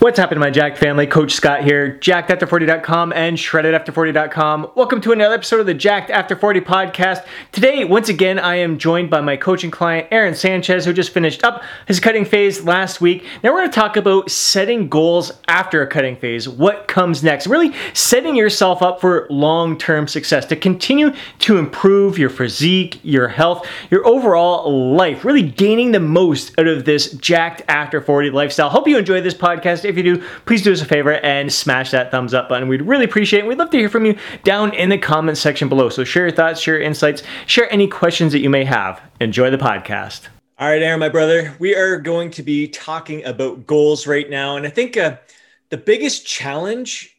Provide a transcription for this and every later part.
What's happening, my Jacked family? Coach Scott here, jackedafter40.com and shreddedafter40.com. Welcome to another episode of the Jacked After 40 podcast. Today, once again, I am joined by my coaching client, Aaron Sanchez, who just finished up his cutting phase last week. Now, we're going to talk about setting goals after a cutting phase, what comes next, really setting yourself up for long term success to continue to improve your physique, your health, your overall life, really gaining the most out of this Jacked After 40 lifestyle. Hope you enjoy this podcast if you do, please do us a favor and smash that thumbs up button. We'd really appreciate it. We'd love to hear from you down in the comments section below. So share your thoughts, share your insights, share any questions that you may have. Enjoy the podcast. All right, Aaron, my brother, we are going to be talking about goals right now. And I think uh, the biggest challenge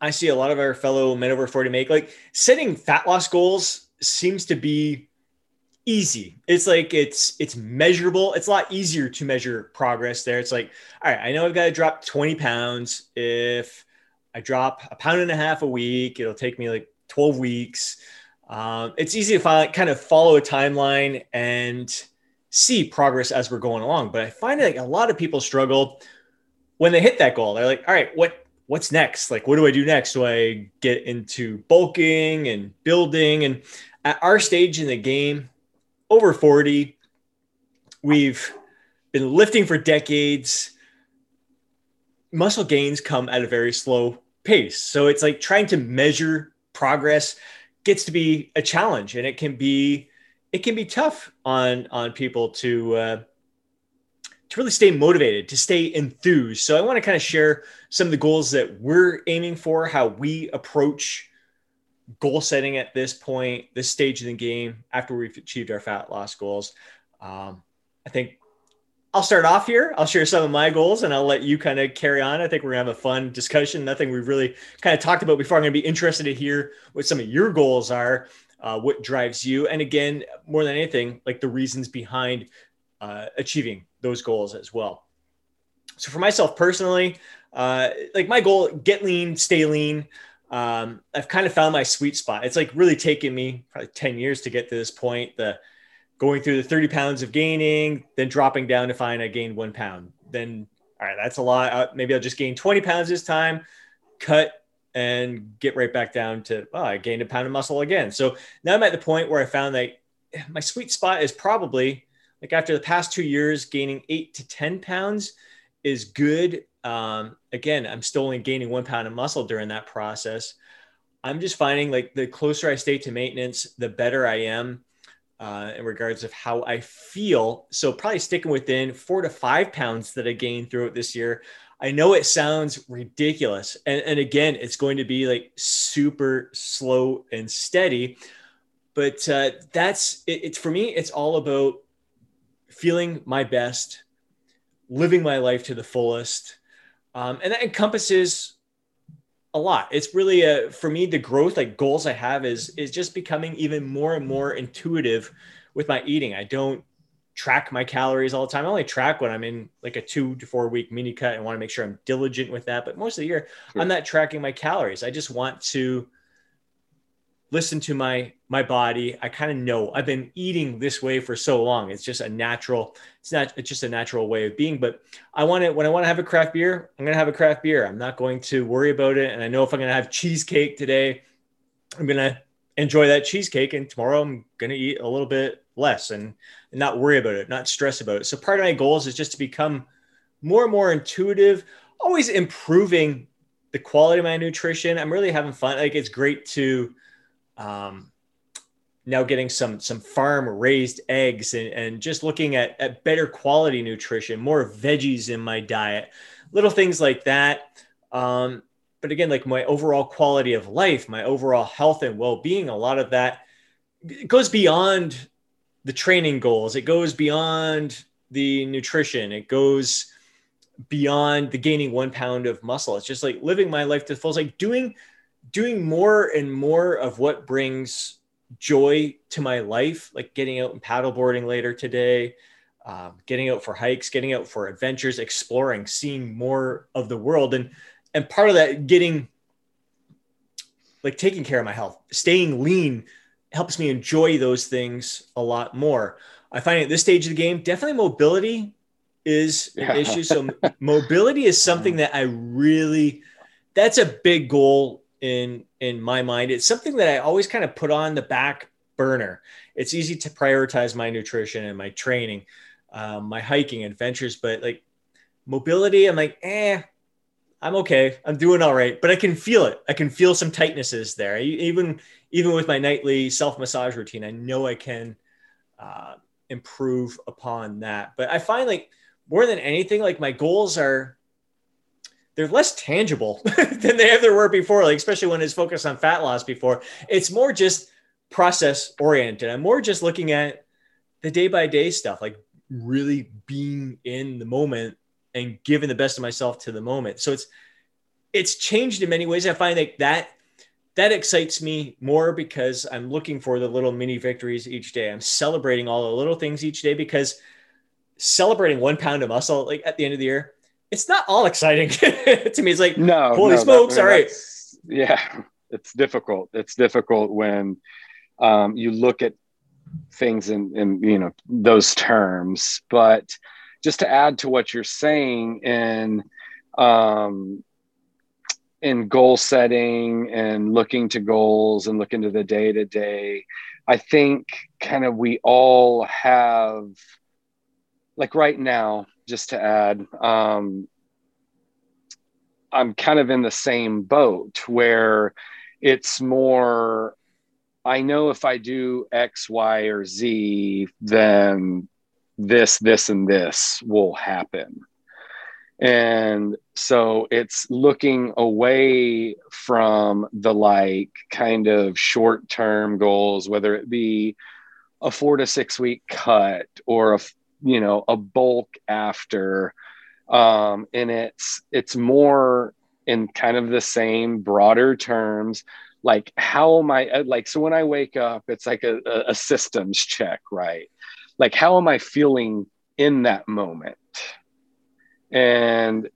I see a lot of our fellow men over 40 make, like setting fat loss goals seems to be easy. It's like it's it's measurable. It's a lot easier to measure progress there. It's like, all right, I know I've got to drop 20 pounds. If I drop a pound and a half a week, it'll take me like 12 weeks. Um, it's easy to find, kind of follow a timeline and see progress as we're going along. But I find like a lot of people struggle when they hit that goal. They're like, all right, what what's next? Like, what do I do next? Do I get into bulking and building? And at our stage in the game, over 40. We've been lifting for decades. Muscle gains come at a very slow pace. So it's like trying to measure progress gets to be a challenge and it can be it can be tough on on people to uh, to really stay motivated, to stay enthused. So I want to kind of share some of the goals that we're aiming for, how we approach goal setting at this point, this stage in the game, after we've achieved our fat loss goals. Um, I think I'll start off here. I'll share some of my goals and I'll let you kind of carry on. I think we're gonna have a fun discussion. Nothing we've really kind of talked about before. I'm gonna be interested to hear what some of your goals are, uh, what drives you, and again, more than anything, like the reasons behind uh, achieving those goals as well. So for myself personally, uh, like my goal, get lean, stay lean um, I've kind of found my sweet spot. It's like really taken me probably 10 years to get to this point. The going through the 30 pounds of gaining, then dropping down to find I gained one pound. Then, all right, that's a lot. Uh, maybe I'll just gain 20 pounds this time, cut and get right back down to, oh, I gained a pound of muscle again. So now I'm at the point where I found that my sweet spot is probably like after the past two years, gaining eight to 10 pounds is good um, again, I'm still only gaining one pound of muscle during that process. I'm just finding like the closer I stay to maintenance, the better I am uh, in regards of how I feel. So probably sticking within four to five pounds that I gained throughout this year. I know it sounds ridiculous. And, and again, it's going to be like super slow and steady. But uh, that's it, it's for me, it's all about feeling my best, living my life to the fullest, um, and that encompasses a lot. It's really a, for me, the growth like goals I have is, is just becoming even more and more intuitive with my eating. I don't track my calories all the time. I only track when I'm in like a two to four week mini cut and want to make sure I'm diligent with that. But most of the year, sure. I'm not tracking my calories. I just want to listen to my my body. I kind of know. I've been eating this way for so long. It's just a natural it's not it's just a natural way of being but i want to when i want to have a craft beer i'm going to have a craft beer. I'm not going to worry about it. And i know if i'm going to have cheesecake today i'm going to enjoy that cheesecake and tomorrow i'm going to eat a little bit less and, and not worry about it not stress about it. So part of my goals is just to become more and more intuitive always improving the quality of my nutrition. I'm really having fun. Like it's great to um, now getting some some farm raised eggs and, and just looking at, at better quality nutrition, more veggies in my diet, little things like that. Um, but again, like my overall quality of life, my overall health and well being, a lot of that goes beyond the training goals. It goes beyond the nutrition. It goes beyond the gaining one pound of muscle. It's just like living my life to the full. It's like doing doing more and more of what brings joy to my life, like getting out and paddleboarding later today, um, getting out for hikes, getting out for adventures, exploring, seeing more of the world, and and part of that getting like taking care of my health, staying lean helps me enjoy those things a lot more. I find at this stage of the game, definitely mobility is an yeah. issue. So mobility is something that I really that's a big goal in in my mind. It's something that I always kind of put on the back burner. It's easy to prioritize my nutrition and my training, um, my hiking adventures, but like mobility, I'm like, eh, I'm okay. I'm doing all right, but I can feel it. I can feel some tightnesses there. Even even with my nightly self massage routine, I know I can uh, improve upon that. But I find like more than anything, like my goals are they're less tangible than they ever were before. Like especially when it's focused on fat loss before, it's more just process oriented. I'm more just looking at the day by day stuff, like really being in the moment and giving the best of myself to the moment. So it's it's changed in many ways. I find that that that excites me more because I'm looking for the little mini victories each day. I'm celebrating all the little things each day because celebrating one pound of muscle like at the end of the year, it's not all exciting to me. It's like no, holy no, smokes! That, all right, yeah, it's difficult. It's difficult when um, you look at things in, in you know those terms. But just to add to what you're saying in um, in goal setting and looking to goals and looking to the day to day, I think kind of we all have like right now. Just to add, um, I'm kind of in the same boat where it's more I know if I do X, Y, or Z, then this, this, and this will happen. And so it's looking away from the like kind of short term goals, whether it be a four to six week cut or a, you know, a bulk after. Um, and it's, it's more in kind of the same broader terms like how am i uh, like so when i wake up it's like a, a systems check right? Like how am i feeling in that moment? And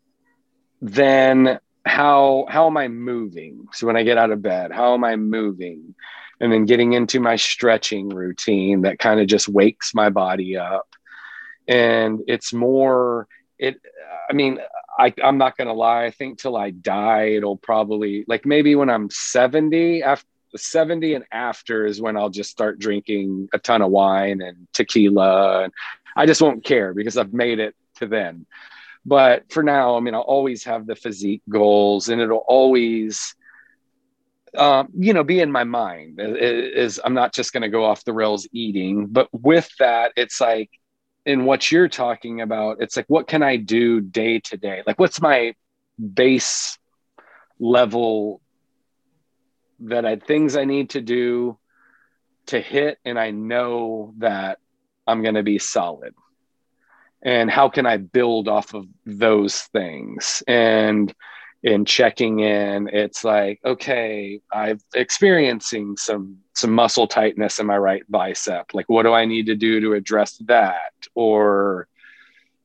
then how how am i moving? So when i get out of bed how am i moving? And then getting into my stretching routine that kind of just wakes my body up and it's more it i mean I, I'm not gonna lie. I think till I die, it'll probably like maybe when I'm 70, after 70 and after is when I'll just start drinking a ton of wine and tequila, and I just won't care because I've made it to then. But for now, I mean, I'll always have the physique goals, and it'll always, um, you know, be in my mind. Is I'm not just going to go off the rails eating, but with that, it's like in what you're talking about, it's like, what can I do day to day? Like, what's my base level that I things I need to do to hit, and I know that I'm going to be solid. And how can I build off of those things? And in checking in it's like okay i'm experiencing some some muscle tightness in my right bicep. Like what do i need to do to address that? Or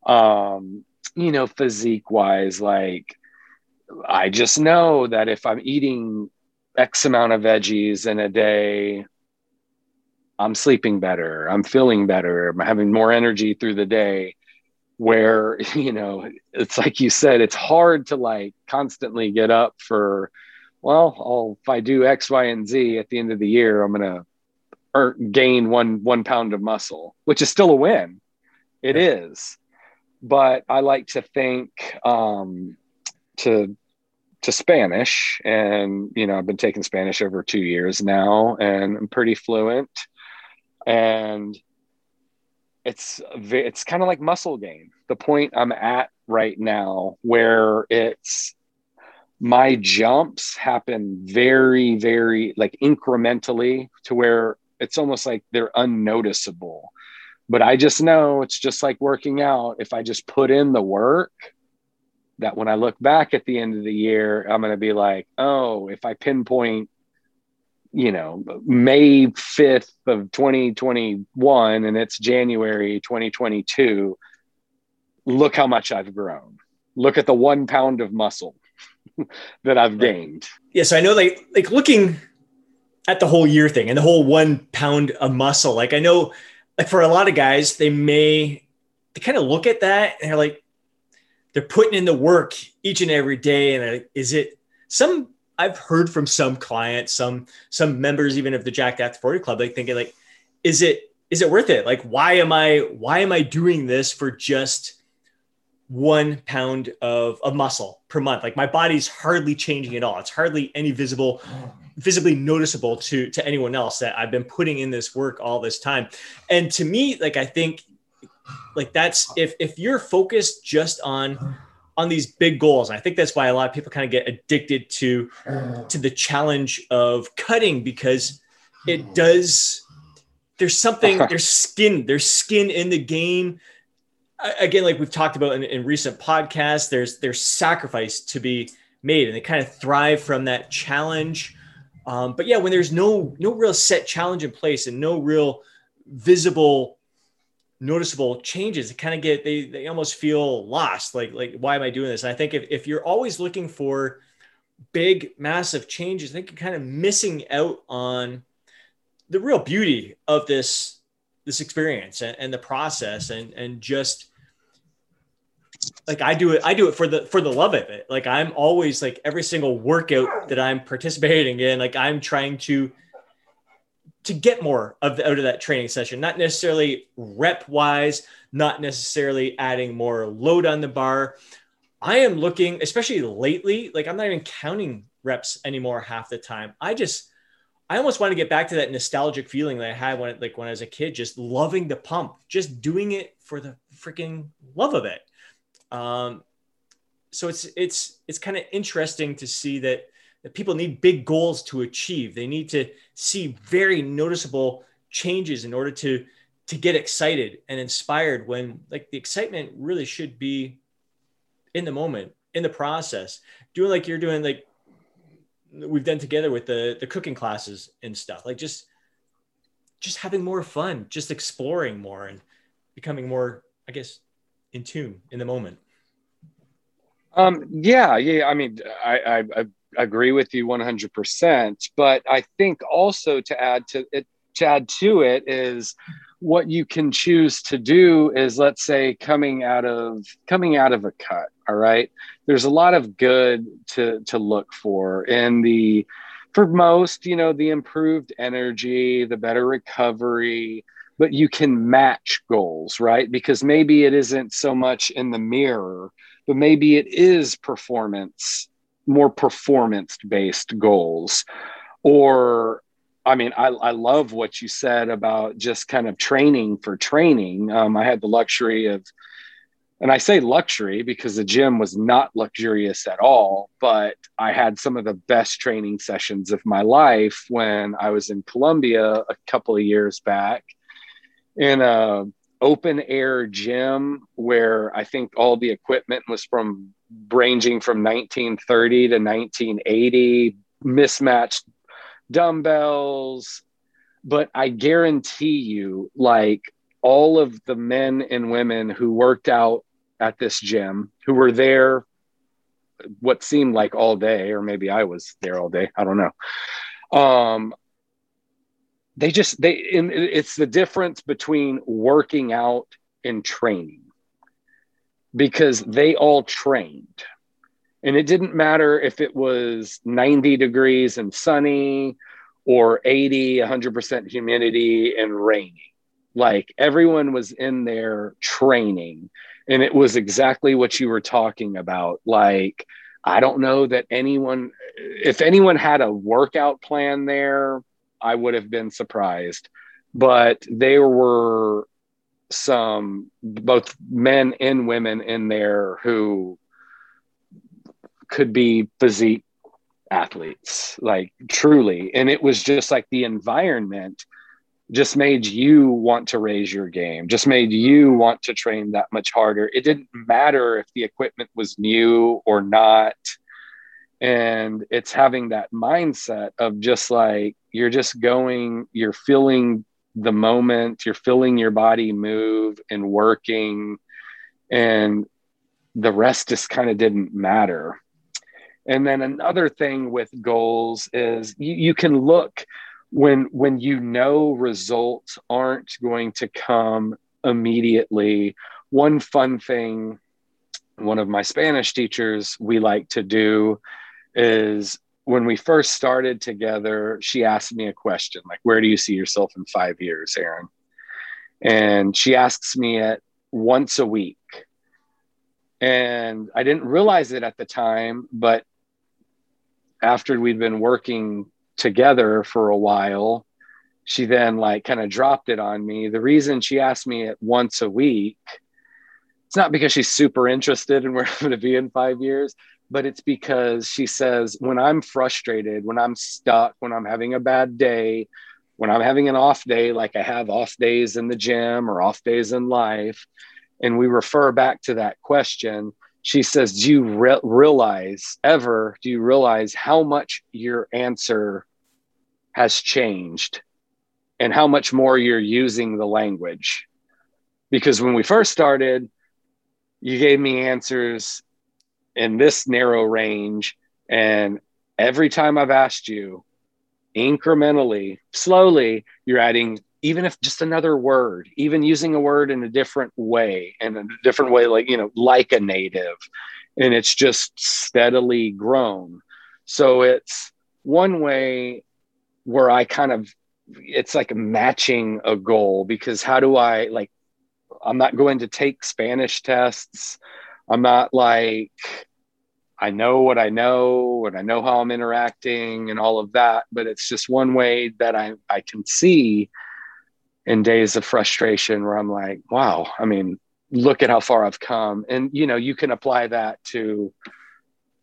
um you know physique wise like i just know that if i'm eating x amount of veggies in a day i'm sleeping better. I'm feeling better. I'm having more energy through the day where you know it's like you said it's hard to like constantly get up for well I'll, if i do x y and z at the end of the year i'm gonna earn, gain one one pound of muscle which is still a win. It yeah. is, but i like to think um to to spanish. And you know i've been taking spanish over two years now and i'm pretty fluent. And it's it's kind of like muscle gain the point i'm at right now where it's my jumps happen very very like incrementally to where it's almost like they're unnoticeable. But i just know it's just like working out. If i just put in the work that when i look back at the end of the year i'm going to be like oh if i pinpoint you know may 5th of 2021 and it's january 2022 look how much i've grown look at the one pound of muscle that i've gained yes i know like like looking at the whole year thing and the whole one pound of muscle like i know like for a lot of guys they may they kind of look at that and they're like, they're putting in the work each and every day. And like, is it some, I've heard from some clients, some, some members, even of the Jacked After 40 club, like thinking like, is it, is it worth it? Like, why am I, why am I doing this for just one pound of, of muscle per month? Like my body's hardly changing at all. It's hardly any visible visibly noticeable to to anyone else that I've been putting in this work all this time. And to me, like I think like that's if if you're focused just on on these big goals. I think that's why a lot of people kind of get addicted to to the challenge of cutting because it does there's something there's skin there's skin in the game. Again like we've talked about in, in recent podcasts there's there's sacrifice to be made and they kind of thrive from that challenge. Um, but yeah when there's no no real set challenge in place and no real visible noticeable changes it kind of get they they almost feel lost like like why am i doing this and i think if, if you're always looking for big massive changes i think you're kind of missing out on the real beauty of this this experience and, and the process and and just like I do it, I do it for the for the love of it. Like I'm always like every single workout that I'm participating in, like I'm trying to to get more of the, out of that training session, not necessarily rep wise, not necessarily adding more load on the bar. I am looking, especially lately, like I'm not even counting reps anymore half the time. I just, I almost want to get back to that nostalgic feeling that I had when, like when I was a kid, just loving the pump, just doing it for the freaking love of it. Um, so it's it's it's kind of interesting to see that that people need big goals to achieve. They need to see very noticeable changes in order to to get excited and inspired when like the excitement really should be in the moment, in the process. Doing like you're doing like we've done together with the the cooking classes and stuff. Like just just having more fun, just exploring more and becoming more, I guess, in tune in the moment. Um, yeah, yeah. I mean, I, I, I agree with you 100%. But I think also to add to it, to add to it is what you can choose to do is let's say coming out of coming out of a cut all right there's a lot of good to to look for in the for most you know the improved energy the better recovery but you can match goals right because maybe it isn't so much in the mirror but maybe it is performance more performance based goals. Or i mean I, I love what you said about just kind of training for training. Um, i had the luxury of and i say luxury because the gym was not luxurious at all but i had some of the best training sessions of my life when i was in colombia a couple of years back in a open air gym where i think all the equipment was from ranging from 1930 to 1980, mismatched dumbbells. But I guarantee you, like all of the men and women who worked out at this gym, who were there what seemed like all day, or maybe I was there all day, I don't know. Um, they just they it's the difference between working out and training because they all trained. And it didn't matter if it was 90 degrees and sunny or 80, 100% humidity and rainy. Like everyone was in there training. And it was exactly what you were talking about. Like, I don't know that anyone, if anyone had a workout plan there, I would have been surprised. But they were some both men and women in there who could be physique athletes like truly. And it was just like the environment just made you want to raise your game just made you want to train that much harder. It didn't matter if the equipment was new or not. And it's having that mindset of just like you're just going you're feeling the moment you're feeling your body move and working and the rest just kind of didn't matter. And then another thing with goals is you, you can look when when you know results aren't going to come immediately. One fun thing one of my Spanish teachers we like to do is when we first started together, she asked me a question like, Where do you see yourself in five years, Aaron? And she asks me it once a week. And I didn't realize it at the time, but after we'd been working together for a while, she then like kind of dropped it on me. The reason she asked me it once a week it's not because she's super interested in where I'm going to be in five years, but it's because she says, when I'm frustrated, when I'm stuck, when I'm having a bad day, when I'm having an off day, like I have off days in the gym or off days in life, and we refer back to that question, she says, Do you re- realize ever, do you realize how much your answer has changed and how much more you're using the language? Because when we first started, you gave me answers in this narrow range. And every time I've asked you, incrementally, slowly, you're adding, even if just another word, even using a word in a different way, and a different way, like, you know, like a native. And it's just steadily grown. So it's one way where I kind of, it's like matching a goal because how do I like I'm not going to take Spanish tests. I'm not like, I know what I know and I know how I'm interacting and all of that, but it's just one way that I, I can see in days of frustration where I'm like, wow, I mean, look at how far I've come. And, you know, you can apply that to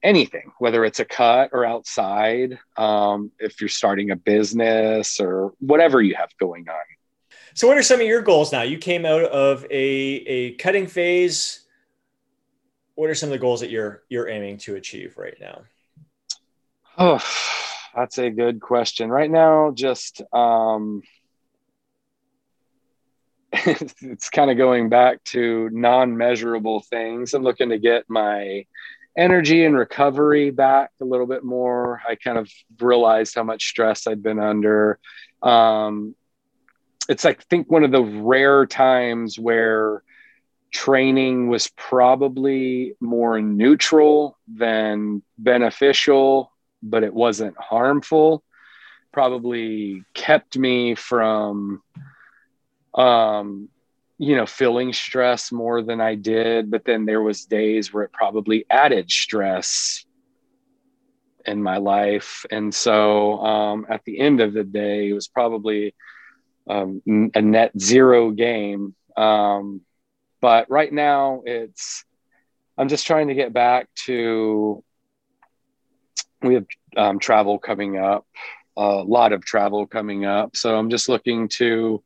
anything, whether it's a cut or outside, um, if you're starting a business or whatever you have going on. So, what are some of your goals now? You came out of a, a cutting phase. What are some of the goals that you're you're aiming to achieve right now? Oh, that's a good question. Right now, just um, it's kind of going back to non-measurable things. I'm looking to get my energy and recovery back a little bit more. I kind of realized how much stress I'd been under. Um, it's like I think one of the rare times where training was probably more neutral than beneficial, but it wasn't harmful. Probably kept me from, um, you know, feeling stress more than I did. But then there was days where it probably added stress in my life, and so um, at the end of the day, it was probably um, a net zero game. Um, but right now, it's I'm just trying to get back to. We have um, travel coming up, a lot of travel coming up. So I'm just looking to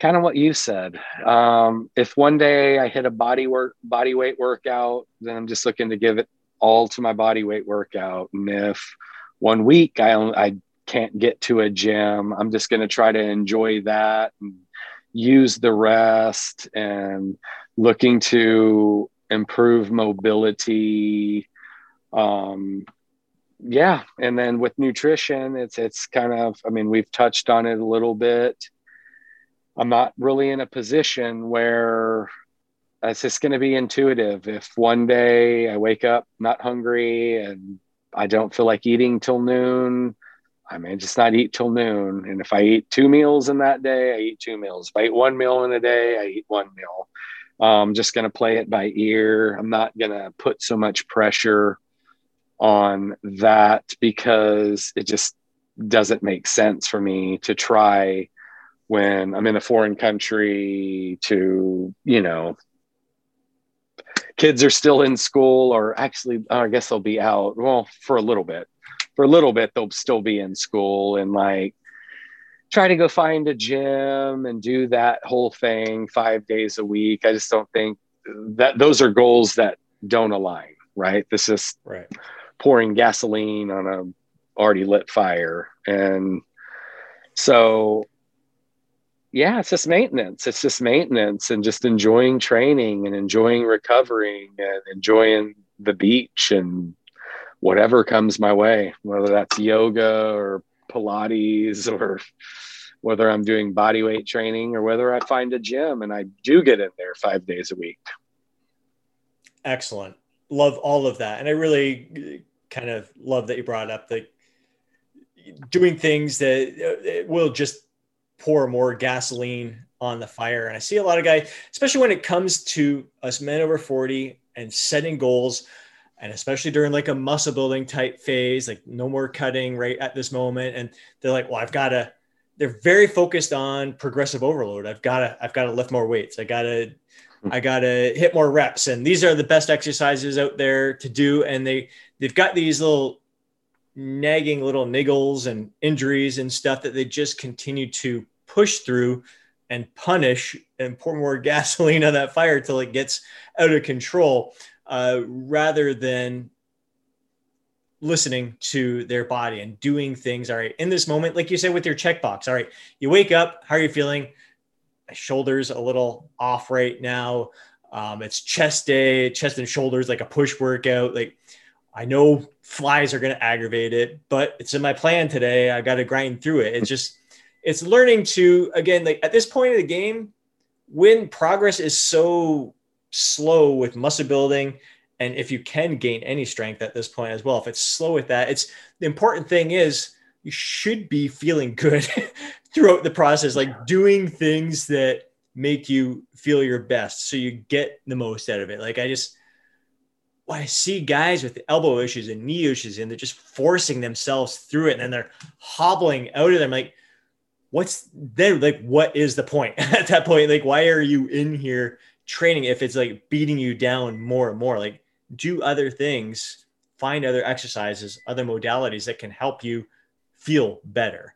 kind of what you said. Um, if one day I hit a body work, body weight workout, then I'm just looking to give it all to my body weight workout. And if one week I, I can't get to a gym. I'm just going to try to enjoy that and use the rest and looking to improve mobility. Um, yeah. And then with nutrition, it's, it's kind of, I mean, we've touched on it a little bit. I'm not really in a position where it's just going to be intuitive. If one day I wake up not hungry and I don't feel like eating till noon, I may just not eat till noon. And if I eat two meals in that day, I eat two meals. If I eat one meal in a day, I eat one meal. I'm just going to play it by ear. I'm not going to put so much pressure on that because it just doesn't make sense for me to try when I'm in a foreign country to, you know, kids are still in school or actually, oh, I guess they'll be out, well, for a little bit for a little bit they'll still be in school and like try to go find a gym and do that whole thing five days a week. I just don't think that those are goals that don't align, right? This is right. pouring gasoline on a already lit fire. And so yeah, it's just maintenance. It's just maintenance and just enjoying training and enjoying recovering and enjoying the beach and whatever comes my way, whether that's yoga or Pilates or whether I'm doing body weight training or whether I find a gym and I do get in there five days a week. Excellent. Love all of that. And I really kind of love that you brought up the doing things that uh, will just pour more gasoline on the fire. And I see a lot of guys, especially when it comes to us men over 40 and setting goals, and especially during like a muscle building type phase, like no more cutting right at this moment. And they're like, well, I've got to, they're very focused on progressive overload. I've got to, I've got to lift more weights. I got to, hmm. I got to hit more reps. And these are the best exercises out there to do. And they, they've got these little nagging little niggles and injuries and stuff that they just continue to push through and punish and pour more gasoline on that fire till it gets out of control uh, rather than listening to their body and doing things. All right in this moment like you said with your checkbox. All right you wake up how are you feeling? My shoulders a little off right now. Um, it's chest day chest and shoulders like a push workout. Like i know flies are going to aggravate it but it's in my plan today. I got to grind through it. It's just it's learning to again like at this point of the game when progress is so slow with muscle building and if you can gain any strength at this point as well if it's slow with that it's the important thing is you should be feeling good throughout the process like doing things that make you feel your best so you get the most out of it. Like i just when I see guys with elbow issues and knee issues and they're just forcing themselves through it and then they're hobbling out of them like what's then like what is the point at that point? Like why are you in here training if it's like beating you down more and more like do other things find other exercises other modalities that can help you feel better.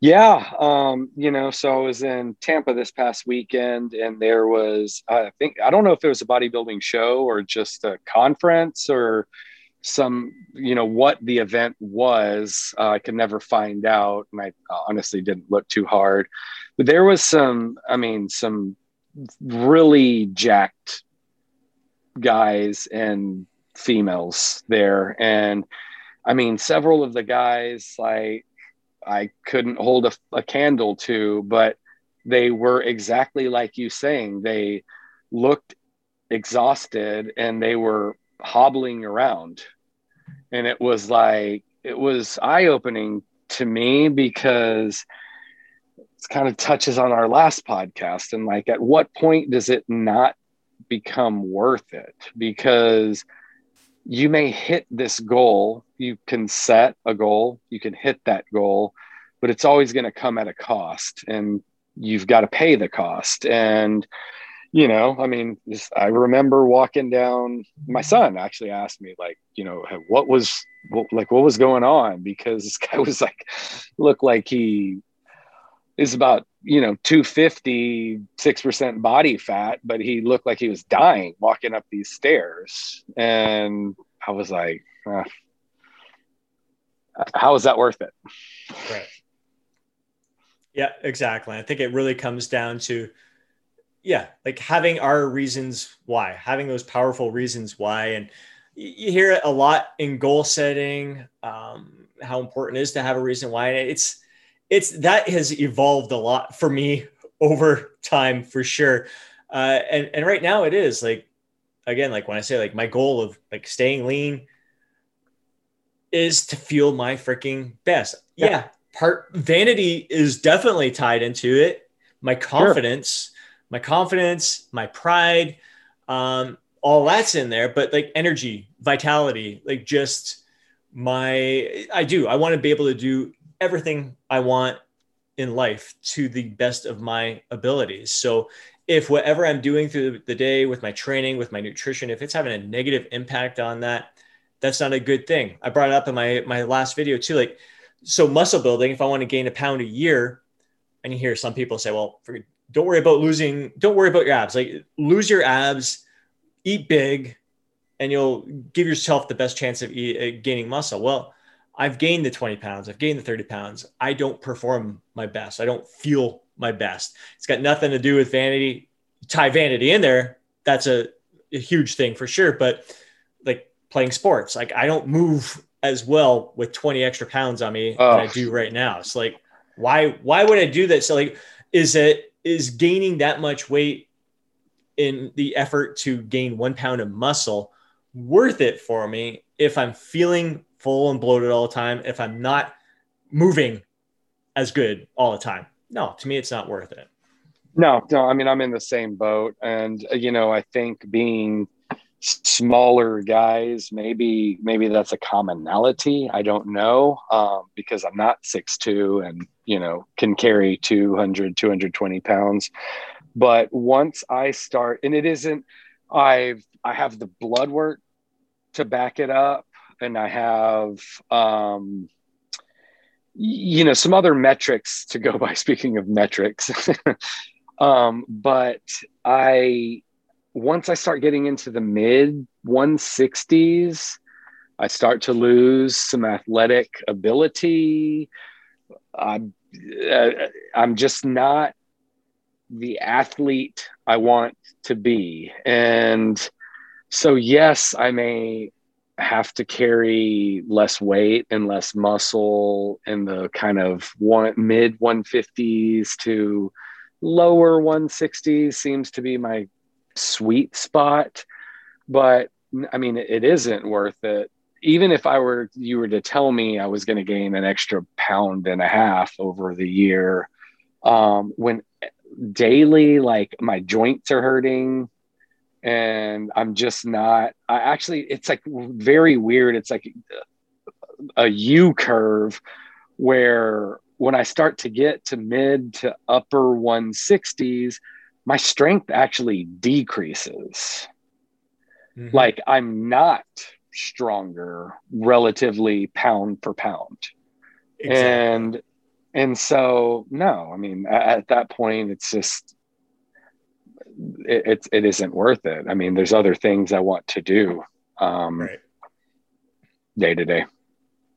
Yeah um you know so i was in tampa this past weekend and there was i think i don't know if it was a bodybuilding show or just a conference or some you know what the event was. Uh, i could never find out and i honestly didn't look too hard. But there was some i mean some really jacked guys and females there and i mean several of the guys like i couldn't hold a, a candle to but they were exactly like you saying they looked exhausted and they were hobbling around. And it was like, it was eye opening to me because kind of touches on our last podcast. And like, at what point does it not become worth it? Because you may hit this goal, you can set a goal, you can hit that goal, but it's always going to come at a cost and you've got to pay the cost. And you know, I mean, I remember walking down. My son actually asked me, like, you know, what was what, like what was going on because this guy was like, looked like he is about you know 250 6% body fat but he looked like he was dying walking up these stairs. And i was like how is that worth it? Right. Yeah exactly. I think it really comes down to yeah like having our reasons why having those powerful reasons why. And you hear it a lot in goal setting um, how important it is to have a reason why. And it's it's that has evolved a lot for me over time for sure uh, and and right now it is like again like when i say like my goal of like staying lean is to feel my freaking best yeah, yeah part vanity is definitely tied into it my confidence sure my confidence, my pride, um, all that's in there. But like energy, vitality, like just my, I do. I want to be able to do everything I want in life to the best of my abilities. So if whatever I'm doing through the day with my training, with my nutrition, if it's having a negative impact on that, that's not a good thing. I brought it up in my my last video too. Like, so muscle building, if I want to gain a pound a year, and you hear some people say, well, for don't worry about losing don't worry about your abs like lose your abs eat big and you'll give yourself the best chance of uh, gaining muscle well i've gained the 20 pounds i've gained the 30 pounds. I don't perform my best. I don't feel my best. It's got nothing to do with vanity. Tie vanity in there that's a, a huge thing for sure but like playing sports like i don't move as well with 20 extra pounds on me oh. than i do right now. It's like Why why would I do that? So like is it is gaining that much weight in the effort to gain one pound of muscle worth it for me if I'm feeling full and bloated all the time, if I'm not moving as good all the time? No, to me, it's not worth it. No, no. I mean, I'm in the same boat. And, uh, you know, I think being smaller guys, maybe, maybe that's a commonality. I don't know um, because I'm not six two and, you know, can carry 200, 220 pounds. But once I start, and it isn't, I've, I have the blood work to back it up and I have, um, you know, some other metrics to go by. Speaking of metrics, um, but I, once I start getting into the mid 160s, I start to lose some athletic ability. I'm, uh, I'm just not the athlete I want to be. And so, yes, I may have to carry less weight and less muscle in the kind of one mid 150s to lower 160s seems to be my sweet spot. But i mean it isn't worth it. Even if i were you were to tell me i was going to gain an extra pound and a half over the year um, when daily like my joints are hurting and I'm just not. I actually, it's like very weird. It's like a U curve where when I start to get to mid to upper 160s, my strength actually decreases. Mm-hmm. Like I'm not stronger relatively pound for pound. Exactly. And and so no, I mean at, at that point it's just it, it, it isn't worth it. I mean, there's other things I want to do um, right. day to day.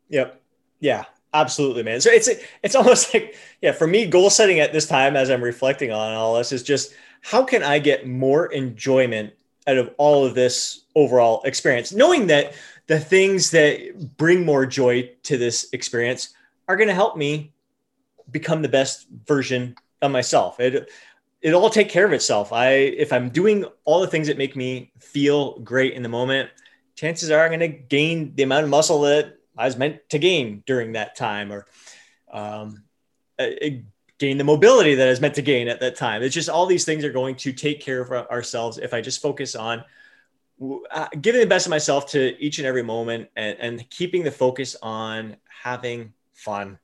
Yep. Yeah, absolutely, man. So it's, it's almost like, yeah, for me, goal setting at this time, as I'm reflecting on all this is just how can I get more enjoyment out of all of this overall experience, knowing that the things that bring more joy to this experience are going to help me become the best version of myself. It, it'll all take care of itself. I if I'm doing all the things that make me feel great in the moment, chances are I'm going to gain the amount of muscle that I was meant to gain during that time, or um, gain the mobility that I was meant to gain at that time. It's just all these things are going to take care of ourselves if I just focus on uh, giving the best of myself to each and every moment and, and keeping the focus on having fun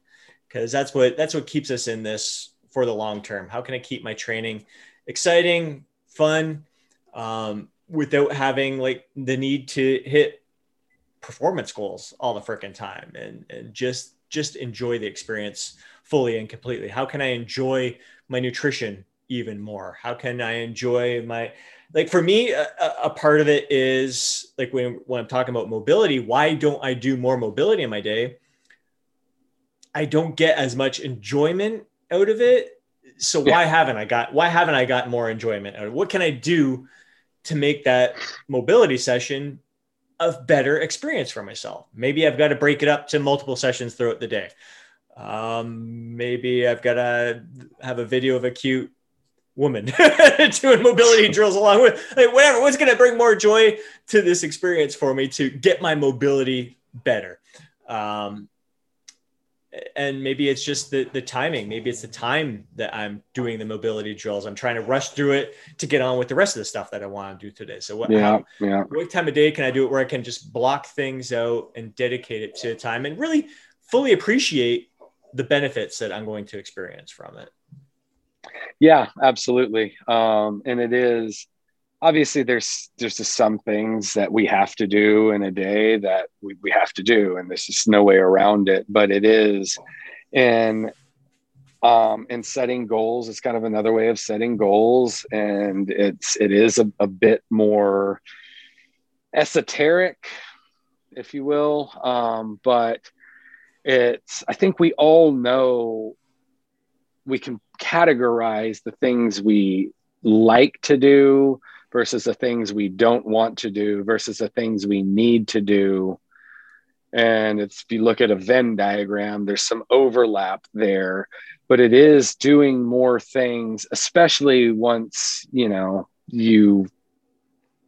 because that's what that's what keeps us in this for the long term? How can I keep my training exciting, fun, um, without having like the need to hit performance goals all the freaking time and, and just just enjoy the experience fully and completely? How can I enjoy my nutrition even more? How can I enjoy my like for me a, a, part of it is like when, when i'm talking about mobility why don't i do more mobility in my day i don't get as much enjoyment out of it. So why haven't I got why haven't I got more enjoyment out of it? What can I do to make that mobility session a better experience for myself? Maybe I've got to break it up to multiple sessions throughout the day. Um, maybe I've got to have a video of a cute woman doing mobility drills along with like, whatever. What's going to bring more joy to this experience for me to get my mobility better? Um, and maybe it's just the, the timing. Maybe it's the time that i'm doing the mobility drills. I'm trying to rush through it to get on with the rest of the stuff that i want to do today. So what, yeah, how, yeah. what time of day can i do it where i can just block things out and dedicate it to time and really fully appreciate the benefits that i'm going to experience from it? Yeah absolutely. Um, and it is obviously there's there's just some things that we have to do in a day that we, we have to do and there's just no way around it but it is. And um and setting goals is kind of another way of setting goals and it's it is a, a bit more esoteric if you will um but it's i think we all know we can categorize the things we like to do versus the things we don't want to do versus the things we need to do. And it's, if you look at a Venn diagram, there's some overlap there, but it is doing more things, especially once, you know, you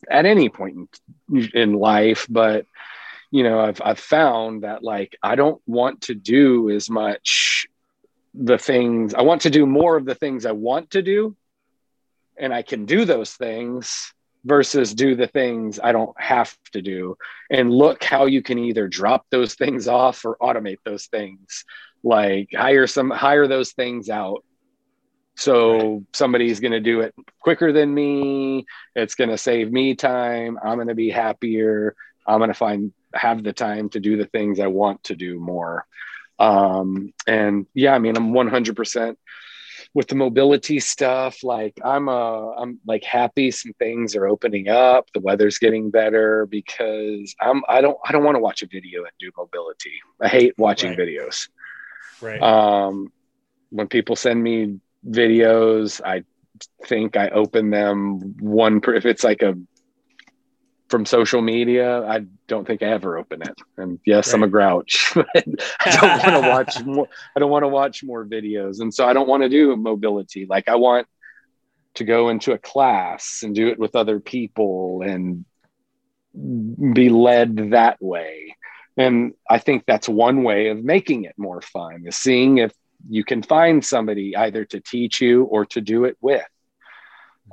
at any point in, in life, but you know, I've I've found that like I don't want to do as much the things I want to do more of the things I want to do and I can do those things versus do the things I don't have to do. And look how you can either drop those things off or automate those things. Like hire some hire those things out. So right. somebody's going to do it quicker than me. It's going to save me time. I'm going to be happier. I'm going to find have the time to do the things I want to do more. Um, and yeah, I mean, I'm 100% with the mobility stuff like i'm uh i'm like happy some things are opening up the weather's getting better because i'm i don't i don't want to watch a video and do mobility. I hate watching right. videos. Right. Um when people send me videos i think i open them one per if it's like a from social media, I don't think I ever open it. And yes, right. I'm a grouch, but I don't want to watch more. I don't want to watch more videos, and so I don't want to do mobility. Like I want to go into a class and do it with other people and be led that way. And I think that's one way of making it more fun is seeing if you can find somebody either to teach you or to do it with.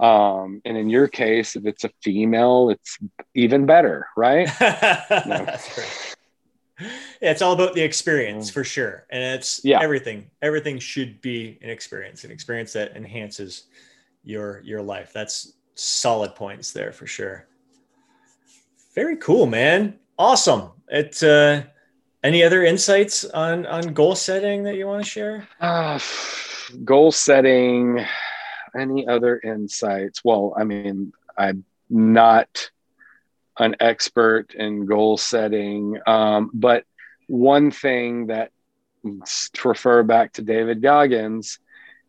Um, and in your case, if it's a female, it's even better, right? That's right. Yeah, it's all about the experience for sure. And it's yeah. everything. Everything should be an experience, an experience that enhances your your life. That's solid points there for sure. Very cool, man. Awesome. It uh any other insights on on goal setting that you want to share? Uh, goal setting any other insights? Well, I mean, I'm not an expert in goal setting, um, but one thing that to refer back to David Goggins,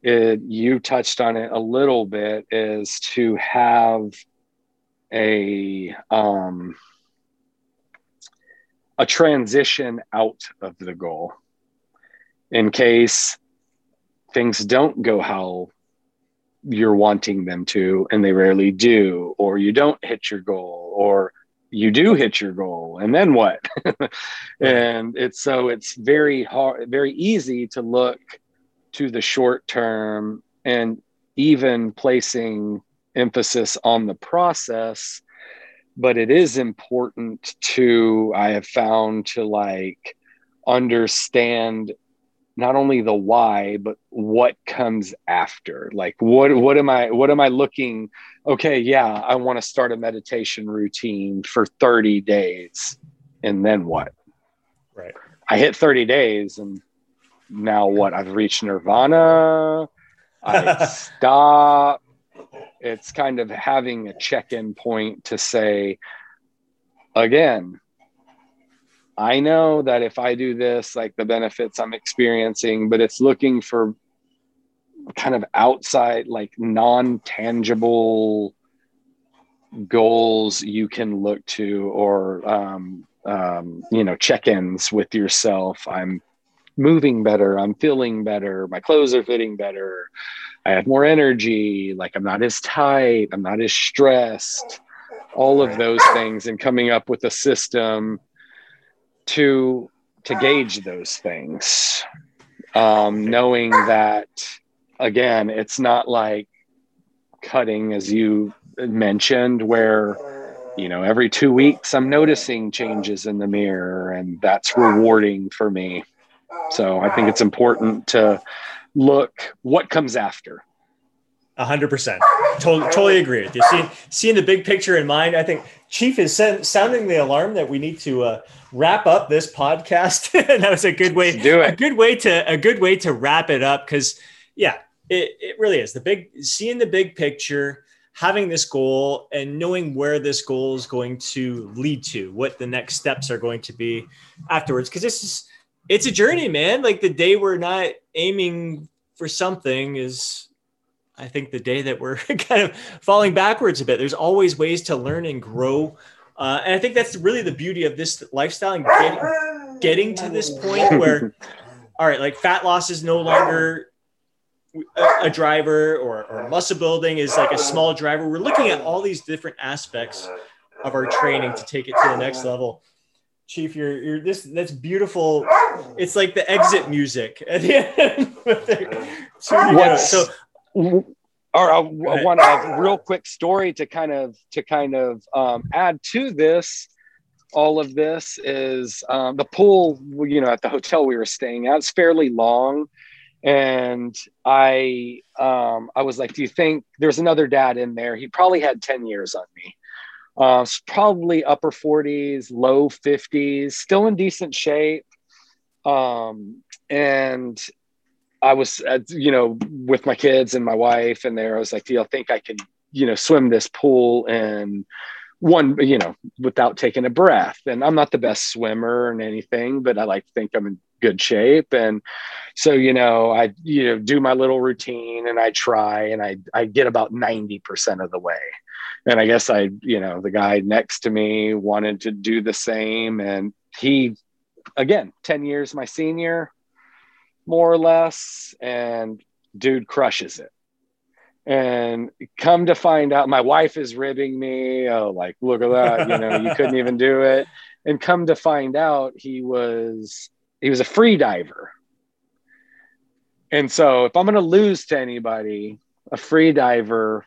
it, you touched on it a little bit, is to have a um, a transition out of the goal in case things don't go how you're wanting them to and they rarely do or you don't hit your goal or you do hit your goal and then what? And it's so it's very hard very easy to look to the short term and even placing emphasis on the process but it is important to i have found to like understand not only the why but what comes after. Like what what am i what am i looking okay yeah i want to start a meditation routine for 30 days and then what? Right. I hit 30 days and now what? I've reached nirvana. I stop. It's kind of having a check-in point to say again I know that if I do this, like the benefits I'm experiencing, but it's looking for kind of outside, like non tangible goals you can look to or, um, um, you know, check ins with yourself. I'm moving better. I'm feeling better. My clothes are fitting better. I have more energy. Like I'm not as tight. I'm not as stressed. All of those things and coming up with a system to to gauge those things um, knowing that again it's not like cutting as you mentioned where you know every two weeks i'm noticing changes in the mirror and that's rewarding for me so i think it's important to look what comes after hundred percent. Totally, totally agree with you. Seeing, seeing the big picture in mind, I think Chief is sounding the alarm that we need to uh, wrap up this podcast. and that was a good way. Do it. A good way to a good way to wrap it up because yeah, it, it really is the big seeing the big picture, having this goal, and knowing where this goal is going to lead to, what the next steps are going to be afterwards. Because this is it's a journey, man. Like the day we're not aiming for something is I think the day that we're kind of falling backwards a bit, there's always ways to learn and grow Uh, and I think that's really the beauty of this lifestyle and getting, getting to this point where, all right, like fat loss is no longer a, a driver or, or muscle building is like a small driver. We're looking at all these different aspects of our training to take it to the next level. Chief, you're you're this that's beautiful. It's like the exit music at the end. What's, so or uh, one a real quick story to kind of to kind of um, add to this. All of this is um, the pool you know at the hotel we were staying at it's fairly long. And i um, i was like do you think there's another dad in there. He probably had 10 years on me. Uh, probably upper 40s low 50s still in decent shape. Um, and I was, uh, you know, with my kids and my wife, and there I was like, do you think I could, you know, swim this pool and one, you know, without taking a breath? And I'm not the best swimmer and anything, but I like to think I'm in good shape. And so, you know, I, you know, do my little routine and I try and I, I get about 90% of the way. And I guess I, you know, the guy next to me wanted to do the same. And he, again, 10 years my senior, more or less, and dude crushes it. And come to find out, my wife is ribbing me. Oh, like, look at that. You know, you couldn't even do it. And come to find out, he was he was a free diver. And so, if I'm going to lose to anybody, a free diver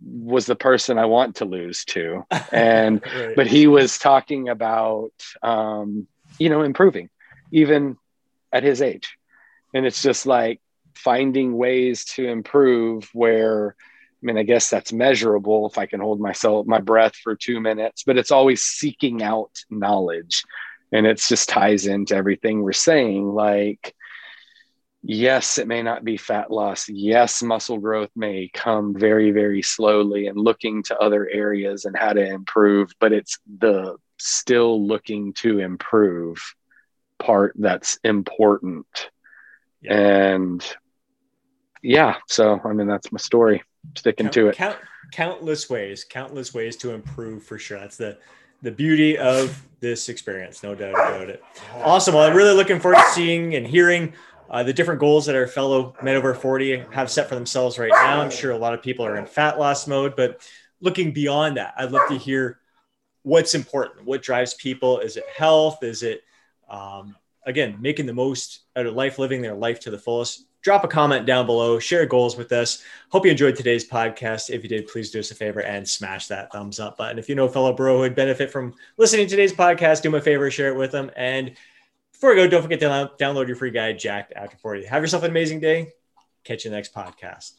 was the person I want to lose to. And right. but he was talking about um, you know improving even at his age and it's just like finding ways to improve where I mean, I guess that's measurable if I can hold myself my breath for two minutes, but it's always seeking out knowledge. And it just ties into everything we're saying. Like, yes, it may not be fat loss. Yes, muscle growth may come very, very slowly and looking to other areas and how to improve, but it's the still looking to improve part that's important and yeah, so I mean that's my story. Sticking count, to it. Count, countless ways, countless ways to improve for sure. That's the the beauty of this experience, no doubt about it. Awesome. Well, I'm really looking forward to seeing and hearing uh, the different goals that our fellow men over 40 have set for themselves right now. I'm sure a lot of people are in fat loss mode, but looking beyond that, I'd love to hear what's important. What drives people? Is it health? Is it um, again, making the most out of life, living their life to the fullest. Drop a comment down below, share goals with us. Hope you enjoyed today's podcast. If you did, please do us a favor and smash that thumbs up button. If you know a fellow bro who would benefit from listening to today's podcast, do me a favor, share it with them. And before we go, don't forget to download your free guide, Jacked After 40. Have yourself an amazing day. Catch you next podcast.